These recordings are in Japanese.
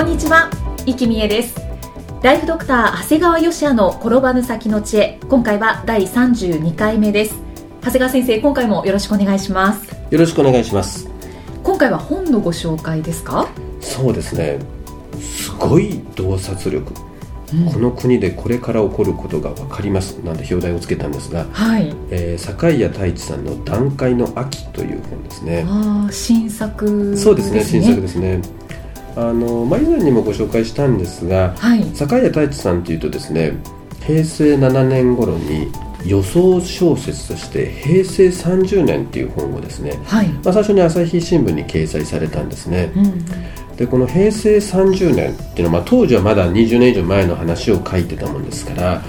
こんにちは、生きみえです。ライフドクター長谷川芳也の転ばぬ先の知恵。今回は第32回目です。長谷川先生今回もよろしくお願いします。よろしくお願いします。今回は本のご紹介ですか？そうですね。すごい洞察力、うん、この国でこれから起こることが分かります。なんて表題をつけたんですが、はい。えー、坂井谷太一さんの「段階の秋」という本ですね。ああ新作、ね、そうですね新作ですねあの、まあ、以前にもご紹介したんですが、はい、坂井谷太一さんというとですね平成7年頃に予想小説として「平成30年」っていう本をですね、はい、まあ、最初に朝日新聞に掲載されたんですね、うん、でこの平成30年っていうのは、まあ、当時はまだ20年以上前の話を書いてたもんですから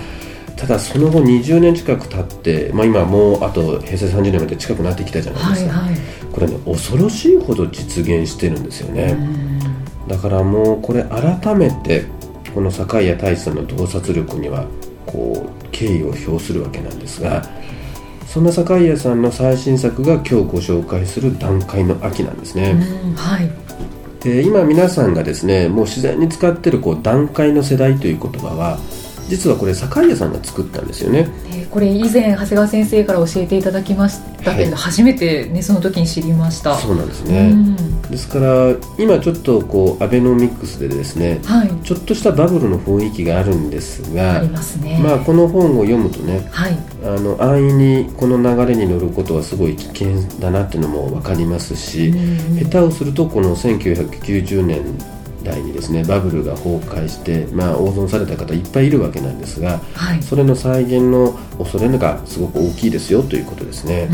ただその後20年近く経って、まあ、今もうあと平成30年まで近くなってきたじゃないですか、はいはい、これね恐ろしいほど実現してるんですよね、だからもうこれ改めてこの坂井谷太一さんの洞察力にはこう敬意を表するわけなんですがそんな坂井谷さんの最新作が今日ご紹介する「段階の秋」なんですね。はい、で今皆さんがですねもう自然に使ってるこう段階の世代という言葉は実はこれ坂井さんが作ったんですよね、えー、これ以前長谷川先生から教えていただきましたけど、はい、初めてねその時に知りました。そうなんですね、ですから今ちょっとこうアベノミクスでですね、はい、ちょっとしたバブルの雰囲気があるんですがありますね。まあこの本を読むとね、はい、あの安易にこの流れに乗ることはすごい危険だなっていうのも分かりますし、下手をするとこの1990年代にですね。バブルが崩壊して、まあ、大損された方いっぱいいるわけなんですが、はい、それの再現の恐れがすごく大きいですよということですね。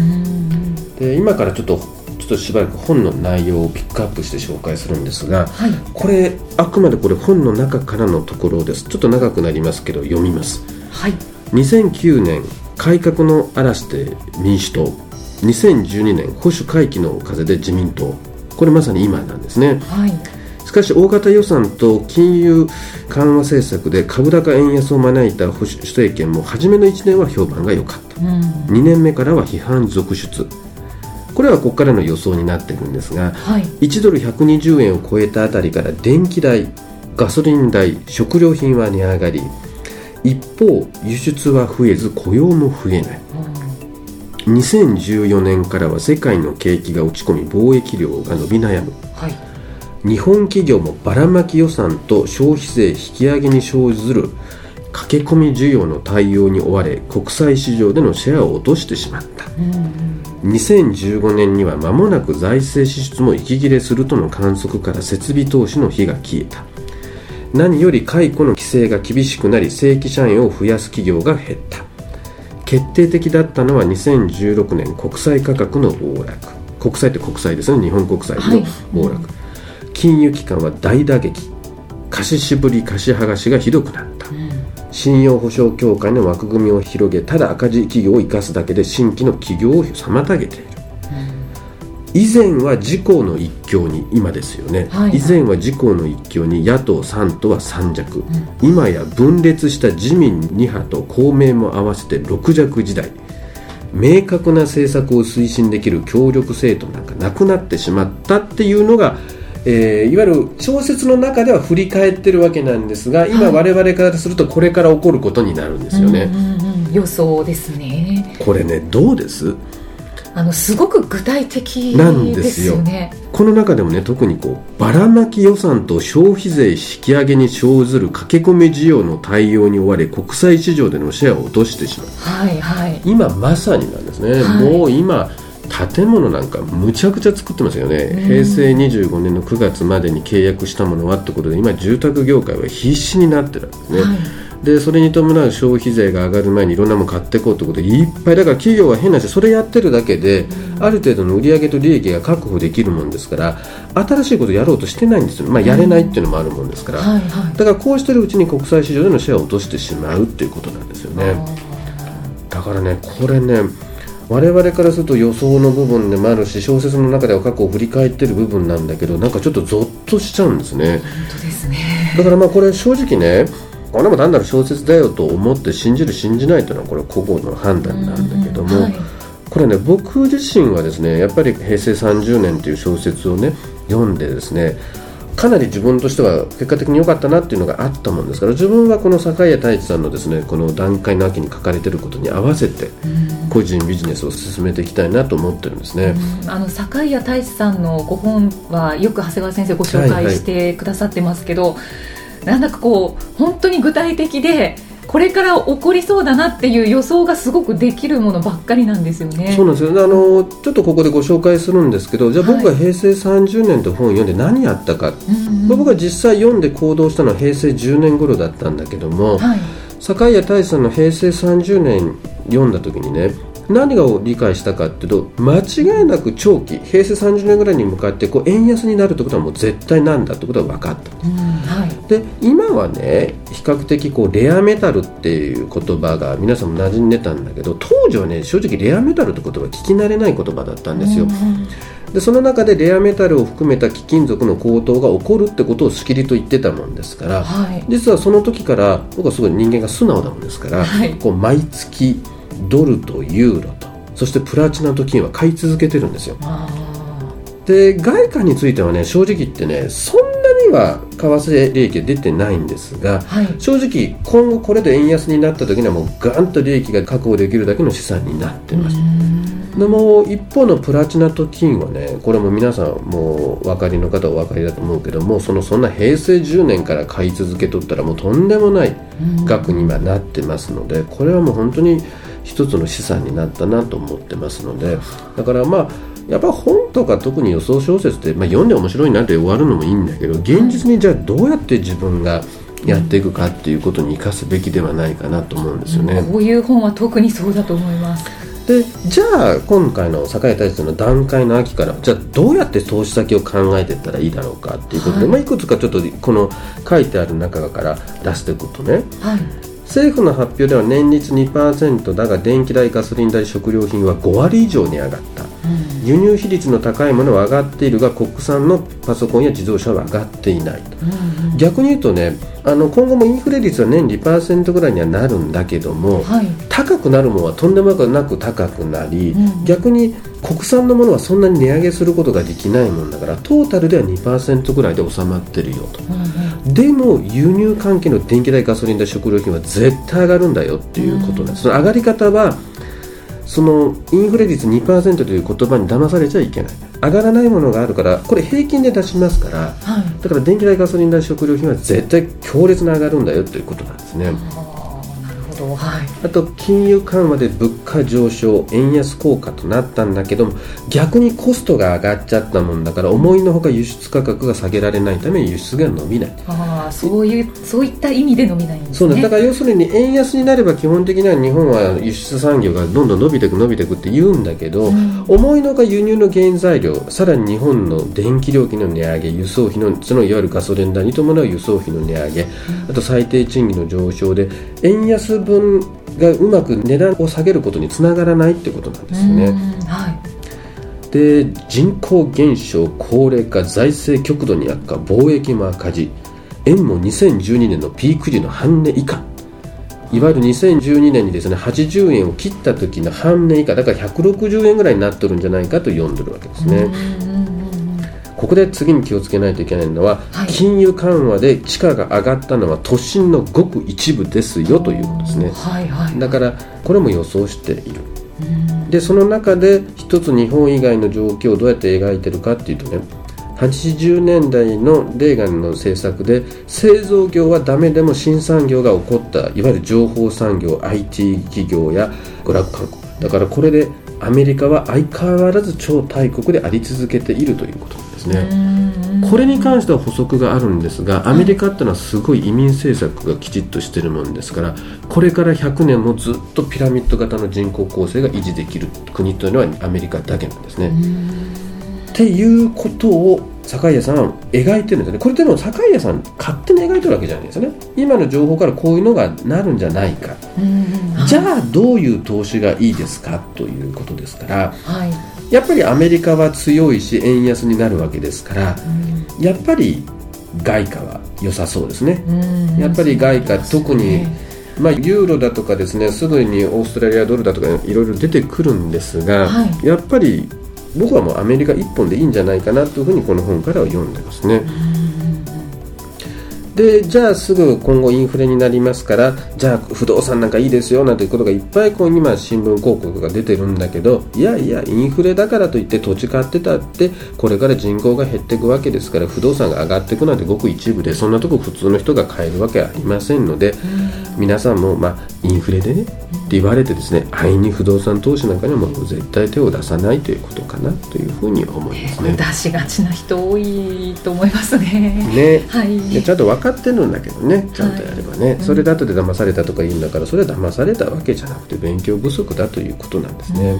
で今からちょっとちょっとしばらく本の内容をピックアップして紹介するんですが、はい、これあくまでこれ本の中からのところです。ちょっと長くなりますけど読みます、はい、2009年改革の嵐で民主党。2012年保守回帰の風で自民党。これまさに今なんですね、はい。しかし大型予算と金融緩和政策で株高円安を招いた保守政権も初めの1年は評判が良かった、うん、2年目からは批判続出。これはここからの予想になっているんですが、はい、1ドル120円を超えたあたりから電気代ガソリン代食料品は値上がり。一方輸出は増えず雇用も増えない、うん、2014年からは世界の景気が落ち込み貿易量が伸び悩む、はい日本企業もばらまき予算と消費税引き上げに生ずる駆け込み需要の対応に追われ国際市場でのシェアを落としてしまった、うん、2015年には間もなく財政支出も息切れするとの観測から設備投資の火が消えた。何より解雇の規制が厳しくなり正規社員を増やす企業が減った。決定的だったのは2016年国債価格の暴落。国債って国債ですね。日本国債の暴落、はい。うん金融機関は大打撃。貸し渋り貸し剥がしがひどくなった、うん、信用保証協会の枠組みを広げただ赤字企業を生かすだけで新規の企業を妨げている、うん、以前は自公の一強に今ですよね、はいはい、以前は自公の一強に野党3党は三弱、うん、今や分裂した自民2派と公明も合わせて6弱時代。明確な政策を推進できる協力政党なんかなくなってしまったっていうのがえー、いわゆる小説の中では振り返ってるわけなんですが今、我々からするとこれから起こることになるんですよね、うんうんうん、予想ですね。これねどうです？あのすごく具体的なんですよ。ねこの中でもね特にこうばらまき予算と消費税引き上げに生ずる駆け込み需要の対応に追われ国際市場でのシェアを落としてしまう。はいはい。今まさになんですね、はい、もう今建物なんかむちゃくちゃ作ってますよね、平成25年の9月までに契約したものはってことで今住宅業界は必死になってるんですね、はい、でそれに伴う消費税が上がる前にいろんなもの買っていこうということでいっぱいだから企業は変な話それやってるだけで、ある程度の売上と利益が確保できるもんですから新しいことをやろうとしてないんですよ、まあ、やれないっていうのもあるもんですから、はいはい。だからこうしてるうちに国際市場でのシェアを落としてしまうっていうことなんですよね。だからねこれね我々からすると予想の部分でもあるし小説の中では過去を振り返ってる部分なんだけどなんかちょっとゾッとしちゃうんですね。本当ですね。だからまあこれ正直ねこれも単なる小説だよと思って信じる信じないというのはこれは個々の判断なんだけども、はい。これね僕自身はですねやっぱり平成30年という小説をね読んでですねかなり自分としては結果的に良かったなっていうのがあったもんですから自分はこの坂井太一さんのですねこの段階の秋に書かれてることに合わせて個人ビジネスを進めていきたいなと思ってるんですね。あの坂井太一さんのご本はよく長谷川先生ご紹介はいはい。してくださってますけど、なんだかこう本当に具体的でこれから起こりそうだなっていう予想がすごくできるものばっかりなんですよね。そうなんですよ。あのちょっとここでご紹介するんですけどじゃあ僕が平成30年と本を読んで何やったか、うんうん。まあ僕が実際読んで行動したのは平成10年頃だったんだけども、はい。坂井太一さんの平成30年読んだ時にね何がを理解したかっていうと間違いなく長期平成30年ぐらいに向かってこう円安になるってことはもう絶対なんだってことは分かった。うんはい。で今はね比較的こうレアメタルっていう言葉が皆さんも馴染んでたんだけど当時はね正直レアメタルって言葉聞き慣れない言葉だったんですよ、うんうん。でその中でレアメタルを含めた貴金属の高騰が起こるってことをしきりと言ってたもんですから、はい。実はその時から僕はすごい人間が素直なもんですから、はい。こう毎月ドルとユーロとそしてプラチナと金は買い続けてるんですよ。あで外貨についてはね正直言ってねそんなには為替利益が出てないんですがーはい。正直今後これで円安になった時にはもうガンと利益が確保できるだけの資産になってます。でも一方のプラチナと金はねこれも皆さんもうお分かりの方はお分かりだと思うけどもそのそんな平成10年から買い続けとったらもうとんでもない額にはなってますのでこれはもう本当に一つの資産になったなと思ってますのでだからまあやっぱ本とか特に予想小説って、まあ、読んで面白いなって終わるのもいいんだけど現実にじゃあどうやって自分がやっていくかっていうことに生かすべきではないかなと思うんですよね。こういう本は特にそうだと思います。でじゃあ今回の坂井太一の段階の秋からじゃあどうやって投資先を考えていったらいいだろうかっていうことで、はいいまあ、いくつかちょっとこの書いてある中から出していくとねはい。政府の発表では年率2%だが電気代ガソリン代食料品は5割以上に上がった。輸入比率の高いものは上がっているが国産のパソコンや自動車は上がっていない逆に言うとねあの今後もインフレ率は年2%ぐらいにはなるんだけども、はい。高くなるものはとんでもなく高くなり、うん逆に国産のものはそん。なに値上げすることができないもんだからトータルでは2%ぐらいで収まってるよとでも輸入関係の電気代ガソリン代食料品は絶対上がるんだよっていうことなんです、その上がり方はそのインフレ率2%という言葉に騙されちゃいけない上がらないものがあるからこれ平均で出しますからはい。だから電気代ガソリン代食料品は絶対強烈に上がるんだよということなんですね。あーなるほど。はい。あと金融緩和で物価上昇円安効果となったんだけども逆にコストが上がっちゃったもんだから思いのほか輸出価格が下げられないため輸出が伸びないそういうそういった意味で伸びないんですね。そうだから要するに円安になれば基本的には日本は輸出産業がどんどん伸びていく伸びていくって言うんだけど、うん思いのほか輸入の原材料さらに日本の電気料金の値上げ輸送費のそのいわゆるガソリン代に伴う輸送費の値上げ、あと最低賃金の上昇で円安分がうまく値段を下げることにつながらないってことなんですよね。うんはい。で人口減少高齢化財政極度に悪化貿易も赤字円も2012年のピーク時の半値以下。いわゆる2012年にですね80円を切った時の半値以下。だから160円ぐらいになってるんじゃないかと読んでるわけですね、ここで次に気をつけないといけないのは、はい。金融緩和で地価が上がったのは都心のごく一部ですよということですね。はいはい。だからこれも予想している。うん。でその中で一つ日本以外の状況をどうやって描いてるかっていうとね80年代のレーガンの政策で製造業はダメでも新産業が起こったいわゆる情報産業 IT 企業や娯楽観光だからこれでアメリカは相変わらず超大国であり続けているということなんですね。うんこれに関しては補足があるんですがアメリカっていうのはすごい移民政策がきちっとしてるもんですからこれから100年もずっとピラミッド型の人口構成が維持できる国というのはアメリカだけなんですね。っていうことを坂井さん描いてるんですね。これでも坂井さん勝手に描いてるわけじゃないですよね。今の情報からこういうのがなるんじゃないか、じゃあどういう投資がいいですかということですから、はい、やっぱりアメリカは強いし円安になるわけですから、やっぱり外貨は良さそうですね、やっぱり外貨、特にまあ、ユーロだとかですねすぐにオーストラリアドルだとかいろいろ出てくるんですが、はい、やっぱり僕はもうアメリカ1本でいいんじゃないかなというふうにこの本からは読んでますね。でじゃあすぐ今後インフレになりますからじゃあ不動産なんかいいですよなんていうことがいっぱいこう今新聞広告が出てるんだけどいやいやインフレだからといって土地買ってたってこれから人口が減っていくわけですから不動産が上がっていくなんてごく一部でそんなとこ普通の人が買えるわけありませんので皆さんもまあインフレでね言われてですね安易に不動産投資なんかにはもう絶対手を出さないということかなというふうに思いますね。出しがちな人多いと思いますね。ね、はい、ちゃんと分かってるんだけどねちゃんとやればね、はい、それだとで騙されたとか言うんだからそれは騙されたわけじゃなくて勉強不足だということなんですね。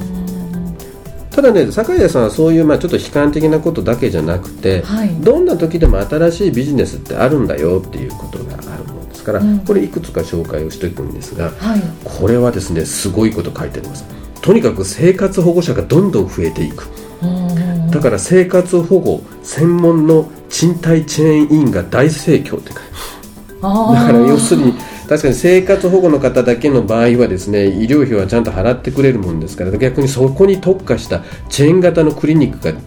ただね坂井さんはそういう、まあ、ちょっと悲観的なことだけじゃなくて、はい、どんな時でも新しいビジネスってあるんだよっていうことがから、うん、これいくつか紹介をしていくんですが、はい、これはですねすごいこと書いてあります。とにかく生活保護者がどんどん増えていく。だから生活保護専門の賃貸チェーンインが大盛況って書いてある。だから要するに確かに生活保護の方だけの場合はですね医療費はちゃんと払ってくれるもんですから逆にそこに特化したチェーン型のクリニックが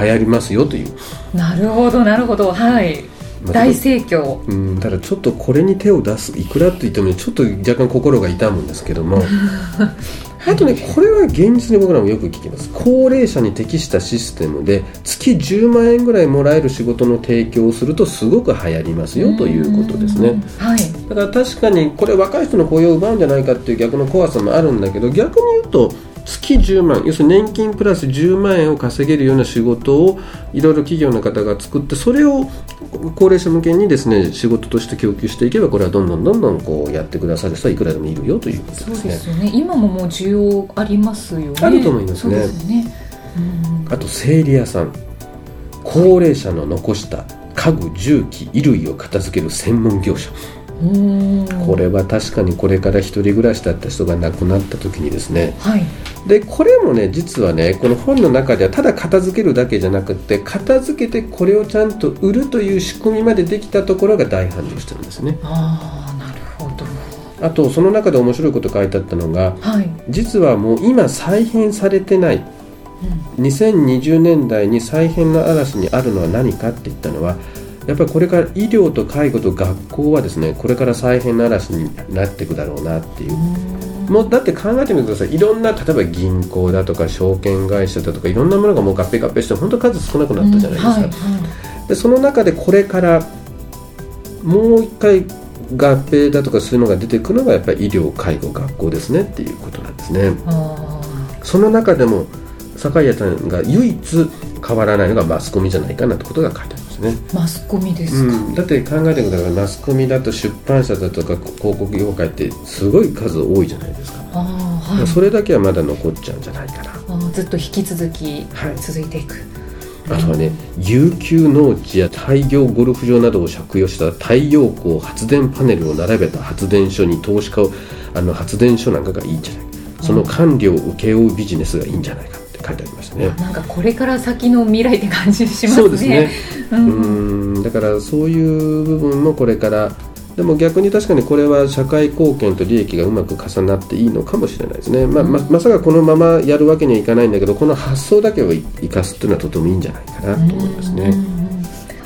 流行りますよという。なるほどなるほど。はい大盛況。うんただちょっとこれに手を出すいくらと言ってもちょっと若干心が痛むんですけども。あとねこれは現実に僕らもよく聞きます。高齢者に適したシステムで月10万円ぐらいもらえる仕事の提供をするとすごく流行りますよということですね、はい、だから確かにこれ若い人の雇用を奪うんじゃないかっていう逆の怖さもあるんだけど逆に言うと月10万要するに年金プラス10万円を稼げるような仕事をいろいろ企業の方が作ってそれを高齢者向けにですね仕事として供給していけばこれはどんどんどんどんこうやってくださる人はいくらでもいるよということですね。そうですよね今ももう需要ありますよね。あると思いますね。すねあと整理屋さん高齢者の残した家具重機衣類を片付ける専門業者。これは確かにこれから一人暮らしだった人が亡くなった時にですね、はい、でこれもね実はねこの本の中ではただ片付けるだけじゃなくて片付けてこれをちゃんと売るという仕組みまでできたところが大繁盛してるんですね。あなるほど。あとその中で面白いこと書いてあったのが、はい、実はもう今再編されてない、うん、2020年代に再編の嵐にあるのは何かって言ったのはやっぱりこれから医療と介護と学校はですねこれから再編の嵐になっていくだろうなっていうもうだって考えてみてくださいいろんな例えば銀行だとか証券会社だとかいろんなものがもう合併合併して本当数少なくなったじゃないですか、はいはい、でその中でこれからもう一回合併だとかそういうのが出てくるのがやっぱり医療介護学校ですねっていうことなんですね。その中でも坂井さんが唯一変わらないのがマスコミじゃないかなってことが書いてありますですね。マスコミですか、うん、だって考えてください。マスコミだと出版社だとか広告業界ってすごい数多いじゃないですか。あ、はい、それだけはまだ残っちゃうんじゃないかな。あずっと引き続き続いていく、はい、あとはね、有給農地や大業ゴルフ場などを借用した太陽光発電パネルを並べた発電所に投資家をあの発電所なんかがいいんじゃない。その管理を請け負うビジネスがいいんじゃないか書いてありましたね。なんかこれから先の未来って感じしますね。そうですね。うん。だからそういう部分もこれからでも逆に確かにこれは社会貢献と利益がうまく重なっていいのかもしれないですね、まあ、ままさかこのままやるわけにはいかないんだけどこの発想だけを生かすっていうのはとてもいいんじゃないかなと思いますね。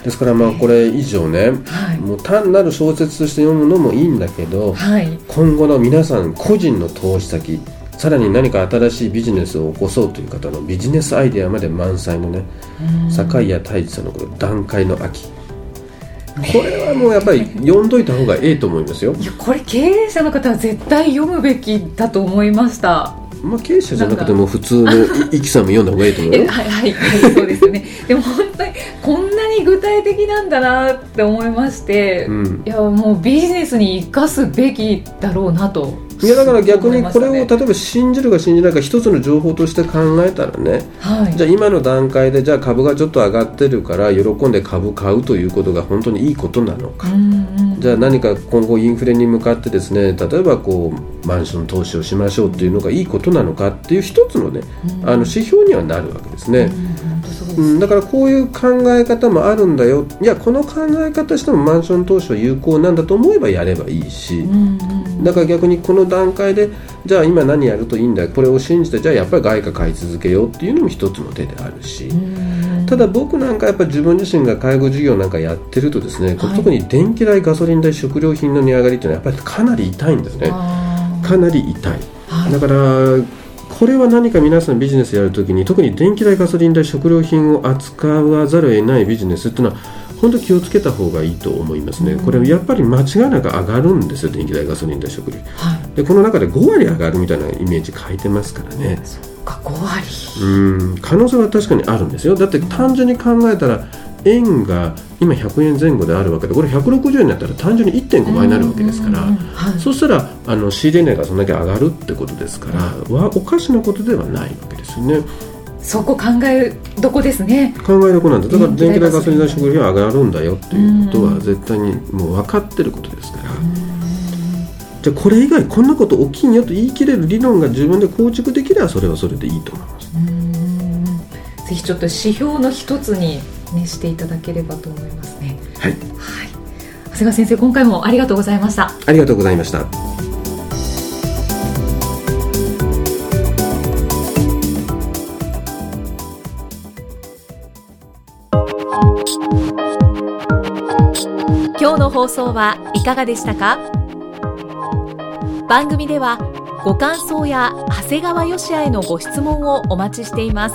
ですからまあこれ以上ね、はい、もう単なる小説として読むのもいいんだけど、はい、今後の皆さん個人の投資先さらに何か新しいビジネスを起こそうという方のビジネスアイデアまで満載のね坂井谷太一さんのこの段階の秋。これはもうやっぱり読んどいた方がええと思いますよ。いやこれ経営者の方は絶対読むべきだと思いました。まあ経営者じゃなくても普通のイキさんも読んだ方がいいと思うよ。はいはい、はい、そうですよね。でも本当ににに具体的なんだなって思いまして、うん、いやもうビジネスに生かすべきだろうなといやだから逆にこれを例えば信じるか信じないか一つの情報として考えたらね、はい、じゃあ今の段階でじゃあ株がちょっと上がってるから喜んで株買うということが本当にいいことなのか、じゃあ何か今後インフレに向かってですね例えばこうマンション投資をしましょうっていうのがいいことなのかっていう一つのね、あの指標にはなるわけですね。うん、だからこういう考え方もあるんだよ。いやこの考え方してもマンション投資は有効なんだと思えばやればいいし、だから逆にこの段階でじゃあ今何やるといいんだこれを信じてじゃあやっぱり外貨買い続けようっていうのも一つの手であるし。ただ僕なんかやっぱ自分自身が介護事業なんかやってるとですね、はい、特に電気代、ガソリン代、食料品の値上がりっていうのはやっぱりかなり痛いんですね。かなり痛い、はい、だからこれは何か皆さんビジネスやるときに特に電気代、ガソリン代、食料品を扱わざるを得ないビジネスっていうのは本当気をつけた方がいいと思いますね、うん、これやっぱり間違いなく上がるんですよ、電気代、ガソリン代、食料、はい、でこの中で5割上がるみたいなイメージ書いてますからね。そか5割。うん。可能性は確かにあるんですよ。だって単純に考えたら円が今100円前後であるわけでこれ160円になったら単純に1.5倍になるわけですから、そしたらあの仕入れ値がそんだけ上がるってことですから、はおかしなことではないわけですよね。そこ考えどこですね。考えどこなんだ。だから電気代ガソリン代食費は上がるんだよっていうことは絶対にもう分かってることですから。じゃこれ以外こんなこと起きんよと言い切れる理論が自分で構築できればそれはそれでいいと思います。ぜひちょっと指標の一つに、ね、していただければと思いますね。はい、はい、長谷川先生今回もありがとうございました。ありがとうございました。今日の放送はいかがでしたか？番組ではご感想や長谷川よしあへのご質問をお待ちしています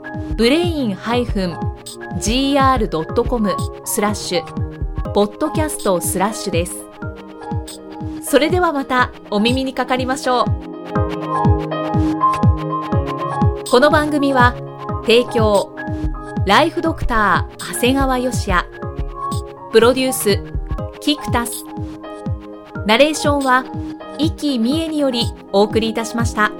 ブレイン -gr.com スラッシュ。ポッドキャストスラッシュです。それではまたお耳にかかりましょう。この番組は提供ライフドクター長谷川芳也。プロデュースキクタス。ナレーションは、生きみえによりお送りいたしました。